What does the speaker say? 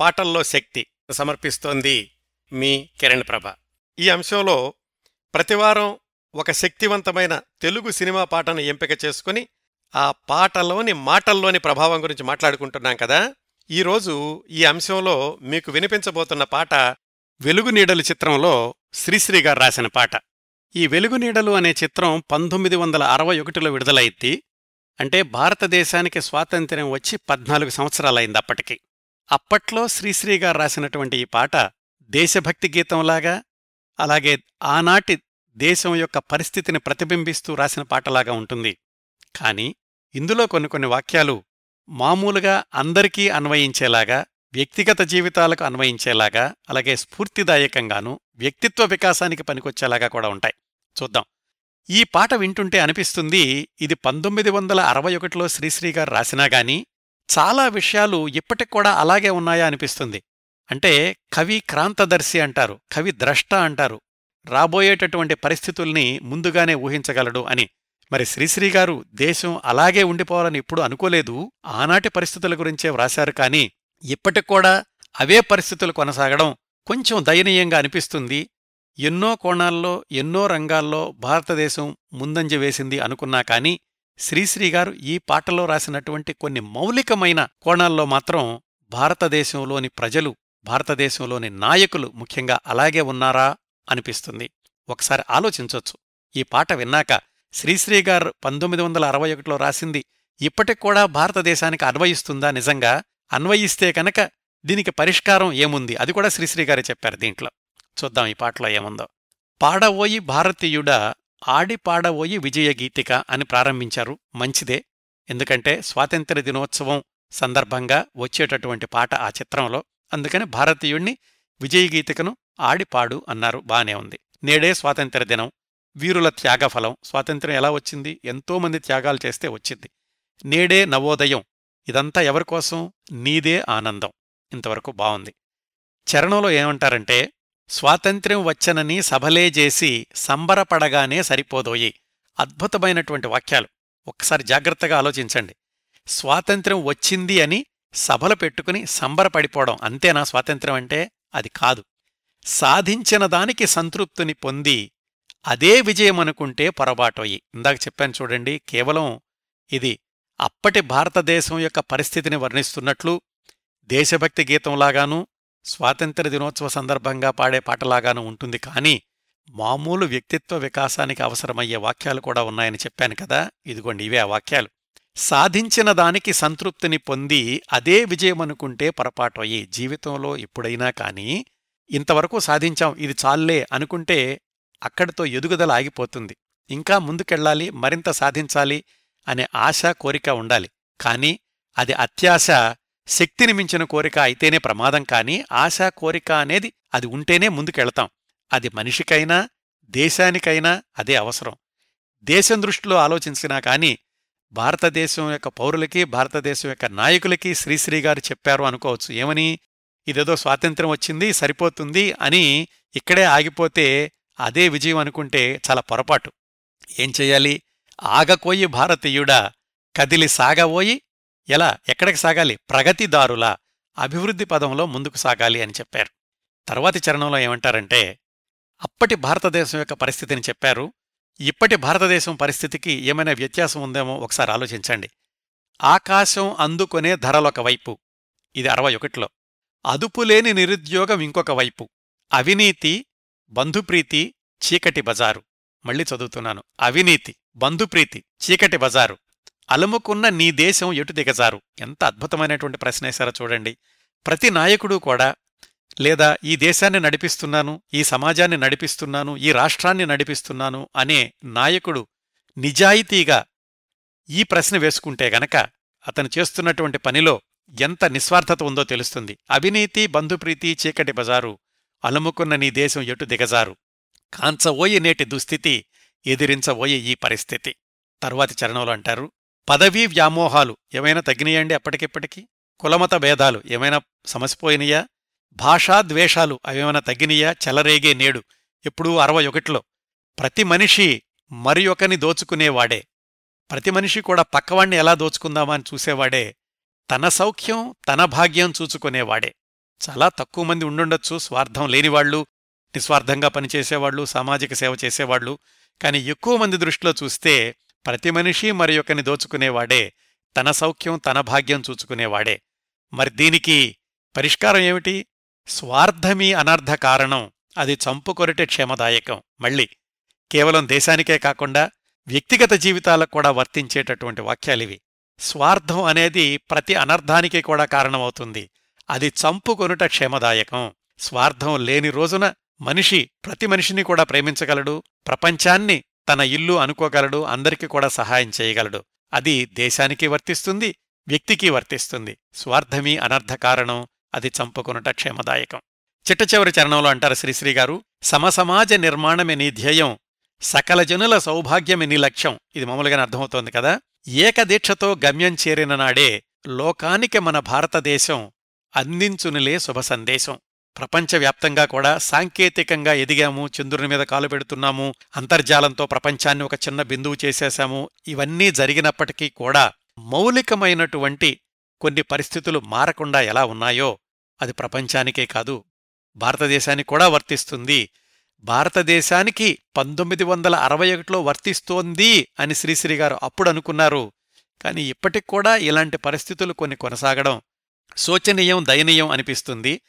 పాటల్లో శక్తి సమర్పిస్తోంది మీ కిరణ్ ప్రభ. ఈ అంశంలో ప్రతివారం ఒక శక్తివంతమైన తెలుగు సినిమా పాటను ఎంపిక చేసుకుని ఆ పాటలోని మాటల్లోని ప్రభావం గురించి మాట్లాడుకుంటున్నాం కదా. ఈరోజు ఈ అంశంలో మీకు వినిపించబోతున్న పాట వెలుగు నీడలు చిత్రంలో శ్రీశ్రీ గారు రాసిన పాట. ఈ వెలుగు నీడలు అనే చిత్రం పంతొమ్మిది వందల అరవై ఒకటిలో విడుదలైద్ది. అంటే భారతదేశానికి స్వాతంత్ర్యం వచ్చి పద్నాలుగు సంవత్సరాలైంది అప్పటికి. అప్పట్లో శ్రీశ్రీ గారు రాసినటువంటి ఈ పాట దేశభక్తి గీతంలాగా అలాగే ఆనాటి దేశం యొక్క పరిస్థితిని ప్రతిబింబిస్తూ రాసిన పాటలాగా ఉంటుంది. కాని ఇందులో కొన్ని కొన్ని వాక్యాలు మామూలుగా అందరికీ అన్వయించేలాగా వ్యక్తిగత జీవితాలకు అన్వయించేలాగా అలాగే స్ఫూర్తిదాయకంగానూ వ్యక్తిత్వ వికాసానికి పనికొచ్చేలాగా కూడా ఉంటాయి. చూద్దాం. ఈ పాట వింటుంటే అనిపిస్తుంది ఇది పంతొమ్మిది వందల అరవై ఒకటిలో శ్రీశ్రీగారు రాసినా గాని చాలా విషయాలు ఇప్పటికి కూడా అలాగే ఉన్నాయా అనిపిస్తుంది. అంటే కవి క్రాంతదర్శి అంటారు కవి ద్రష్ట అంటారు రాబోయేటటువంటి పరిస్థితుల్ని ముందుగానే ఊహించగలడు అని. మరి శ్రీశ్రీ గారు దేశం అలాగే ఉండిపోవాలని ఇప్పుడు అనుకోలేదు ఆనాటి పరిస్థితుల గురించే వ్రాశారు కాని ఇప్పటికూడా అవే పరిస్థితులు కొనసాగడం కొంచెం దయనీయంగా అనిపిస్తుంది. ఎన్నో కోణాల్లో ఎన్నో రంగాల్లో భారతదేశం ముందంజ వేసింది అనుకున్నా కాని శ్రీశ్రీ గారు ఈ పాటలో రాసినటువంటి కొన్ని మౌలికమైన కోణాల్లో మాత్రం భారతదేశంలోని ప్రజలు భారతదేశంలోని నాయకులు ముఖ్యంగా అలాగే ఉన్నారా అనిపిస్తుంది. ఒకసారి ఆలోచించొచ్చు. ఈ పాట విన్నాక శ్రీశ్రీ గారు పంతొమ్మిది వందల అరవై ఒకటిలో రాసింది ఇప్పటికి కూడా భారతదేశానికి అన్వయిస్తుందా నిజంగా? అన్వయిస్తే కనుక దీనికి పరిష్కారం ఏముంది? అది కూడా శ్రీశ్రీ గారే చెప్పారు దీంట్లో. చూద్దాం ఈ పాటలో ఏముందో. పాడవోయి భారతీయుడా ఆడిపాడబోయి విజయగీతిక అని ప్రారంభించారు. మంచిదే. ఎందుకంటే స్వాతంత్ర్య దినోత్సవం సందర్భంగా వచ్చేటటువంటి పాట ఆ చిత్రంలో. అందుకని భారతీయుణ్ణి విజయగీతికను ఆడిపాడు అన్నారు. బానే ఉంది. నేడే స్వాతంత్ర్య దినం. వీరుల త్యాగఫలం. స్వాతంత్ర్యం ఎలా వచ్చింది? ఎంతోమంది త్యాగాలు చేస్తే వచ్చింది. నేడే నవోదయం. ఇదంతా ఎవరికోసం నీదే ఆనందం. ఇంతవరకు బావుంది. చరణంలో ఏమంటారంటే స్వాతంత్ర్యం వచ్చనని సభలే చేసి సంబరపడగానే సరిపోదోయి. అద్భుతమైనటువంటి వాక్యాలు. ఒక్కసారి జాగ్రత్తగా ఆలోచించండి. స్వాతంత్ర్యం వచ్చింది అని సభలు పెట్టుకుని సంబరపడిపోవడం అంతేనా స్వాతంత్ర్యం అంటే? అది కాదు. సాధించిన దానికి సంతృప్తిని పొంది అదే విజయమనుకుంటే పొరబాటోయి ఇందాక చెప్పాను చూడండి కేవలం ఇది అప్పటి భారతదేశం యొక్క పరిస్థితిని వర్ణిస్తున్నట్లు దేశభక్తి గీతంలాగానూ స్వాతంత్ర్య దినోత్సవ సందర్భంగా పాడే పాటలాగానూ ఉంటుంది. కానీ మామూలు వ్యక్తిత్వ వికాసానికి అవసరమయ్యే వాక్యాలు కూడా ఉన్నాయని చెప్పాను కదా. ఇదిగోండి ఇవే ఆ వాక్యాలు. సాధించిన దానికి సంతృప్తిని పొంది అదే విజయమనుకుంటే అయ్యి జీవితంలో ఎప్పుడైనా కానీ ఇంతవరకు సాధించాం ఇది చాల్లే అనుకుంటే అక్కడితో ఎదుగుదల ఆగిపోతుంది. ఇంకా ముందుకెళ్ళాలి మరింత సాధించాలి అనే ఆశ కోరిక ఉండాలి. కానీ అది అత్యాశ శక్తిని మించిన కోరిక అయితేనే ప్రమాదం కాని ఆశా కోరిక అనేది అది ఉంటేనే ముందుకెళతాం. అది మనిషికైనా దేశానికైనా అదే అవసరం. దేశం దృష్టిలో ఆలోచించినా కాని భారతదేశం యొక్క పౌరులకి భారతదేశం యొక్క నాయకులకి శ్రీశ్రీ గారు చెప్పారు అనుకోవచ్చు. ఏమని? ఇదేదో స్వాతంత్ర్యం వచ్చింది సరిపోతుంది అని ఇక్కడే ఆగిపోతే అదే విజయం అనుకుంటే చాలా పొరపాటు. ఏం చెయ్యాలి ఆగకోయి భారతీయుడా కదిలి సాగబోయి ఎలా ఎక్కడికి సాగాలి? ప్రగతిదారులా? అభివృద్ధి పదంలో ముందుకు సాగాలి అని చెప్పారు. తర్వాతి చరణంలో ఏమంటారంటే అప్పటి భారతదేశం యొక్క పరిస్థితిని చెప్పారు. ఇప్పటి భారతదేశం పరిస్థితికి ఏమైనా వ్యత్యాసం ఉందేమో ఒకసారి ఆలోచించండి. ఆకాశం అందుకొనే ధరలొక వైపు ఇది అరవై ఒకటిలో. అదుపులేని నిరుద్యోగం ఇంకొక వైపు అవినీతి బంధుప్రీతి చీకటి బజారు. మళ్ళీ చదువుతున్నాను. అవినీతి బంధుప్రీతి చీకటి బజారు. అలముకున్న నీ దేశం ఎటు దిగజారు? ఎంత అద్భుతమైనటువంటి ప్రశ్న వేశారో చూడండి. ప్రతి నాయకుడు కూడా లేదా ఈ దేశాన్ని నడిపిస్తున్నాను ఈ సమాజాన్ని నడిపిస్తున్నాను ఈ రాష్ట్రాన్ని నడిపిస్తున్నాను అనే నాయకుడు నిజాయితీగా ఈ ప్రశ్న వేసుకుంటే గనక అతను చేస్తున్నటువంటి పనిలో ఎంత నిస్వార్థత ఉందో తెలుస్తుంది. అవినీతి బంధుప్రీతి చీకటి బజారు అలుముకున్న నీ దేశం ఎటు దిగజారు? కాంచవోయి నేటి దుస్థితి ఎదిరించబోయే ఈ పరిస్థితి. తరువాతి చరణంలో అంటారు పదవీ వ్యామోహాలు ఏమైనా తగ్గినాయండి అప్పటికిప్పటికి? కులమత భేదాలు ఏమైనా సమసిపోయినయా? భాషా ద్వేషాలు అవేమైనా తగ్గినయా? చెలరేగే నేడు. ఎప్పుడూ అరవై ఒకటిలో. ప్రతి మనిషి మరి ఒకని దోచుకునేవాడే. ప్రతి మనిషి కూడా పక్కవాణ్ణి ఎలా దోచుకుందామా అని చూసేవాడే. తన సౌఖ్యం తన భాగ్యం చూచుకునేవాడే. చాలా తక్కువ మంది ఉండుండొచ్చు స్వార్థం లేనివాళ్ళు నిస్వార్థంగా పనిచేసేవాళ్ళు సామాజిక సేవ చేసేవాళ్ళు కాని ఎక్కువ మంది దృష్టిలో చూస్తే ప్రతి మనిషి మరి ఒకరిని దోచుకునేవాడే తన సౌఖ్యం తన భాగ్యం చూచుకునేవాడే. మరి దీనికి పరిష్కారం ఏమిటి? స్వార్థమీ అనర్థ కారణం. అది చంపుకొరటే క్షేమదాయకం. మళ్ళీ కేవలం దేశానికే కాకుండా వ్యక్తిగత జీవితాలకు కూడా వర్తించేటటువంటి వాక్యాలివి స్వార్థం అనేది ప్రతి అనర్థానికి కూడా కారణమవుతుంది. అది చంపుకొనుట క్షేమదాయకం. స్వార్థం లేని రోజున మనిషి ప్రతి మనిషిని కూడా ప్రేమించగలడు. ప్రపంచాన్ని తన ఇల్లు అనుకోగలడు అందరికీ కూడా సహాయం చేయగలడు. అది దేశానికి వర్తిస్తుంది వ్యక్తికి వర్తిస్తుంది. స్వార్థమీ అనర్ధకారణం అది చంపుకునుట క్షేమదాయకం. చిట్ట చివరి చరణంలో అంటారు శ్రీశ్రీ గారు సమసమాజ నిర్మాణమే నీ ధ్యేయం సకల జనుల సౌభాగ్యమే నీ లక్ష్యం. ఇది మామూలుగానే అర్థమవుతోంది కదా? ఏకదీక్షతో గమ్యం చేరిన నాడే లోకానికి మన భారతదేశం అందించునిలే శుభ సందేశం. ప్రపంచవ్యాప్తంగా కూడా సాంకేతికంగా ఎదిగాము చంద్రుని మీద కాలు పెడుతున్నాము అంతర్జాలంతో ప్రపంచాన్ని ఒక చిన్న బిందువు చేసేశాము. ఇవన్నీ జరిగినప్పటికీ కూడా మౌలికమైనటువంటి కొన్ని పరిస్థితులు మారకుండా ఎలా ఉన్నాయో అది ప్రపంచానికే కాదు భారతదేశానికి కూడా వర్తిస్తుంది. భారతదేశానికి పంతొమ్మిది వందల అరవై ఒకటిలో వర్తిస్తోంది అని శ్రీశ్రీ గారు అప్పుడు అనుకున్నారు. కాని ఇప్పటికి కూడా ఇలాంటి పరిస్థితులు కొన్ని కొనసాగడం శోచనీయం దయనీయం అనిపిస్తుంది.